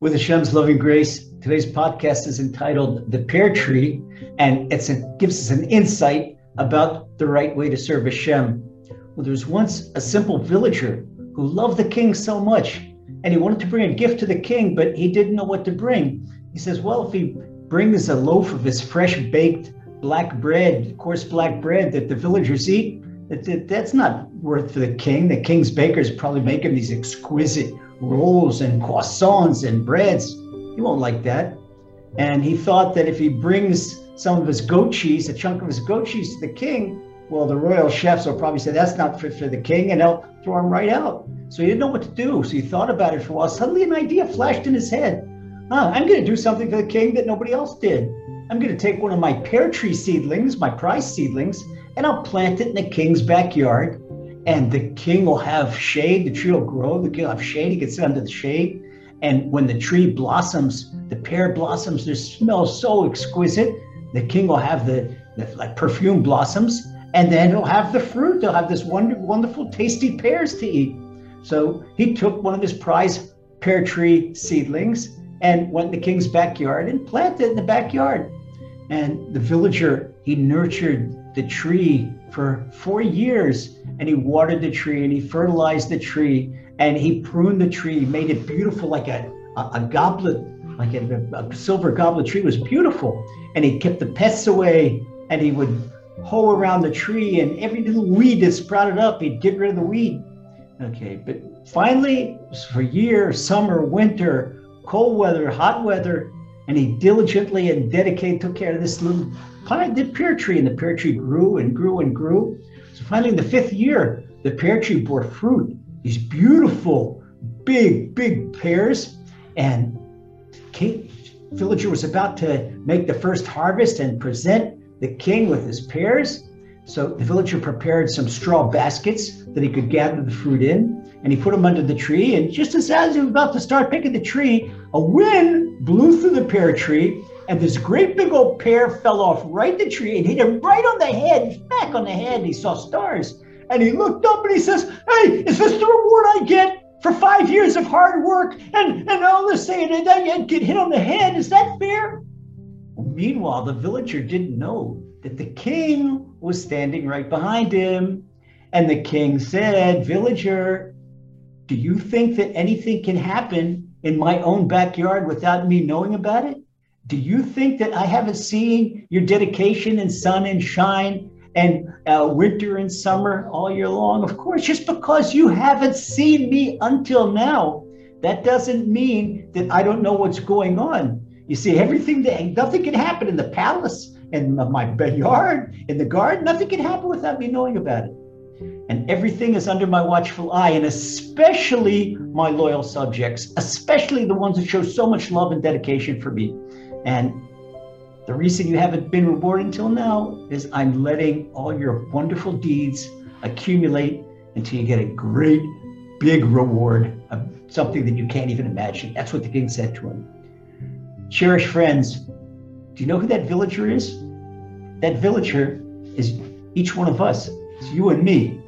With Hashem's loving grace, today's podcast is entitled The Pear Tree, and it gives us an insight about the right way to serve Hashem. Well, there was once a simple villager who loved the king so much, and he wanted to bring a gift to the king, but he didn't know what to bring. He says, Well, if he brings a loaf of his fresh baked black bread, coarse black bread that the villagers eat, that's not worth for the king. The king's bakers probably making these exquisite rolls and croissants and breads. He won't like that. And he thought that if he brings some of his goat cheese, a chunk of his goat cheese to the king, well, the royal chefs will probably say that's not fit for the king and they'll throw him right out. So he didn't know what to do. So he thought about it for a while. Suddenly an idea flashed in his head. Huh, I'm going to do something for the king that nobody else did. I'm going to take one of my pear tree seedlings, my prize seedlings, and I'll plant it in the king's backyard and the king will have shade. The tree will grow. The king will have shade. He can sit under the shade. And when the tree blossoms, the pear blossoms, they smell so exquisite. The king will have the, the like perfume blossoms, and then he'll have the fruit. They'll have this wonderful, wonderful, tasty pears to eat. So he took one of his prize pear tree seedlings and went in the king's backyard and planted it in the backyard. And the villager, he nurtured the tree for four years and he watered the tree and he fertilized the tree and he pruned the tree, made it beautiful like a, a, a goblet, like a, a, silver goblet tree was beautiful. And he kept the pests away and he would hoe around the tree and every little weed that sprouted up, he'd get rid of the weed. Okay, but finally, for years, summer, winter, cold weather, hot weather, and he diligently and dedicated took care of this little planted pear tree, and the pear tree grew and grew and grew. So finally, in the fifth year, the pear tree bore fruit, these beautiful, big, big pears. And Kate Villager was about to make the first harvest and present the king with his pears. So the villager prepared some straw baskets that he could gather the fruit in, and he put them under the tree. And just as, he was about to start picking the tree, a wind blew through the pear tree, and this great big old pear fell off right the tree and hit him right on the head, back on the head. He saw stars. And he looked up and he says, Hey, is this the reward I get for five years of hard work and, and all this saying and then get hit on the head? Is that fair? Meanwhile, the villager didn't know that the king was standing right behind him. And the king said, Villager, do you think that anything can happen in my own backyard without me knowing about it? Do you think that I haven't seen your dedication in sun and shine and uh, winter and summer all year long? Of course, just because you haven't seen me until now, that doesn't mean that I don't know what's going on. You see, everything that nothing can happen in the palace, in my backyard, in the garden, nothing can happen without me knowing about it. And everything is under my watchful eye, and especially my loyal subjects, especially the ones that show so much love and dedication for me. And the reason you haven't been rewarded until now is I'm letting all your wonderful deeds accumulate until you get a great big reward of something that you can't even imagine. That's what the king said to him. Cherished friends, do you know who that villager is? That villager is each one of us. It's you and me.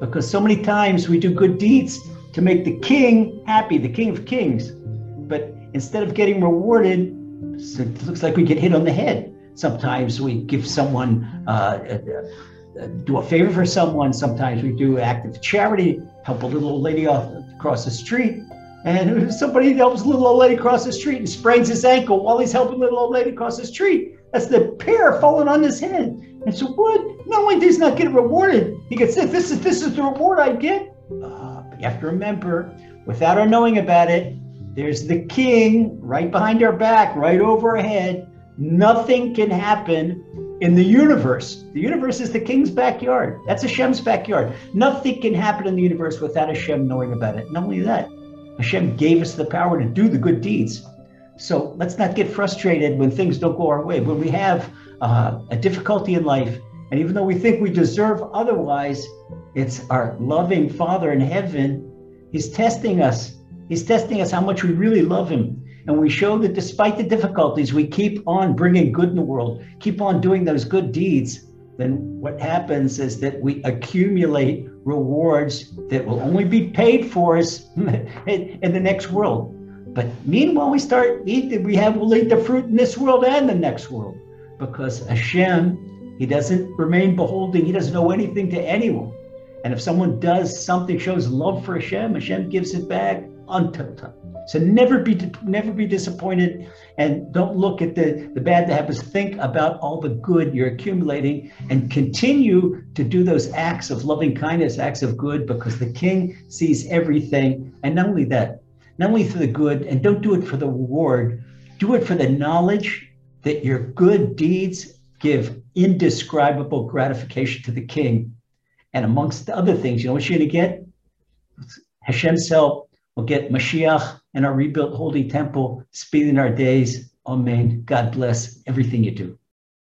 Because so many times we do good deeds to make the king happy, the king of kings. But instead of getting rewarded, it looks like we get hit on the head. Sometimes we give someone, uh, uh, do a favor for someone. Sometimes we do act of charity, help a little old lady off across the street. And somebody helps little old lady cross the street and sprains his ankle while he's helping little old lady cross the street. That's the pear falling on his head. And so what? Not only does not get rewarded, he gets this. This is this is the reward I get. Uh, but you have to remember, without our knowing about it, there's the king right behind our back, right over our head. Nothing can happen in the universe. The universe is the king's backyard. That's Hashem's backyard. Nothing can happen in the universe without Hashem knowing about it. Not only that, Hashem gave us the power to do the good deeds. So let's not get frustrated when things don't go our way. When we have uh, a difficulty in life, and even though we think we deserve otherwise, it's our loving Father in heaven. He's testing us He's testing us how much we really love him. And we show that despite the difficulties, we keep on bringing good in the world, keep on doing those good deeds. Then what happens is that we accumulate rewards that will only be paid for us in, in the next world. But meanwhile, we start eat. We have we'll eat the fruit in this world and the next world, because Hashem, He doesn't remain beholding. He doesn't owe anything to anyone. And if someone does something, shows love for Hashem, Hashem gives it back untucked. So never be never be disappointed, and don't look at the the bad that happens. Think about all the good you're accumulating, and continue to do those acts of loving kindness, acts of good, because the King sees everything. And not only that, not only for the good, and don't do it for the reward, do it for the knowledge that your good deeds give indescribable gratification to the King. And amongst the other things, you know what you're going to get? Hashem's help will get Mashiach and our rebuilt holy temple speeding our days. Amen. God bless everything you do.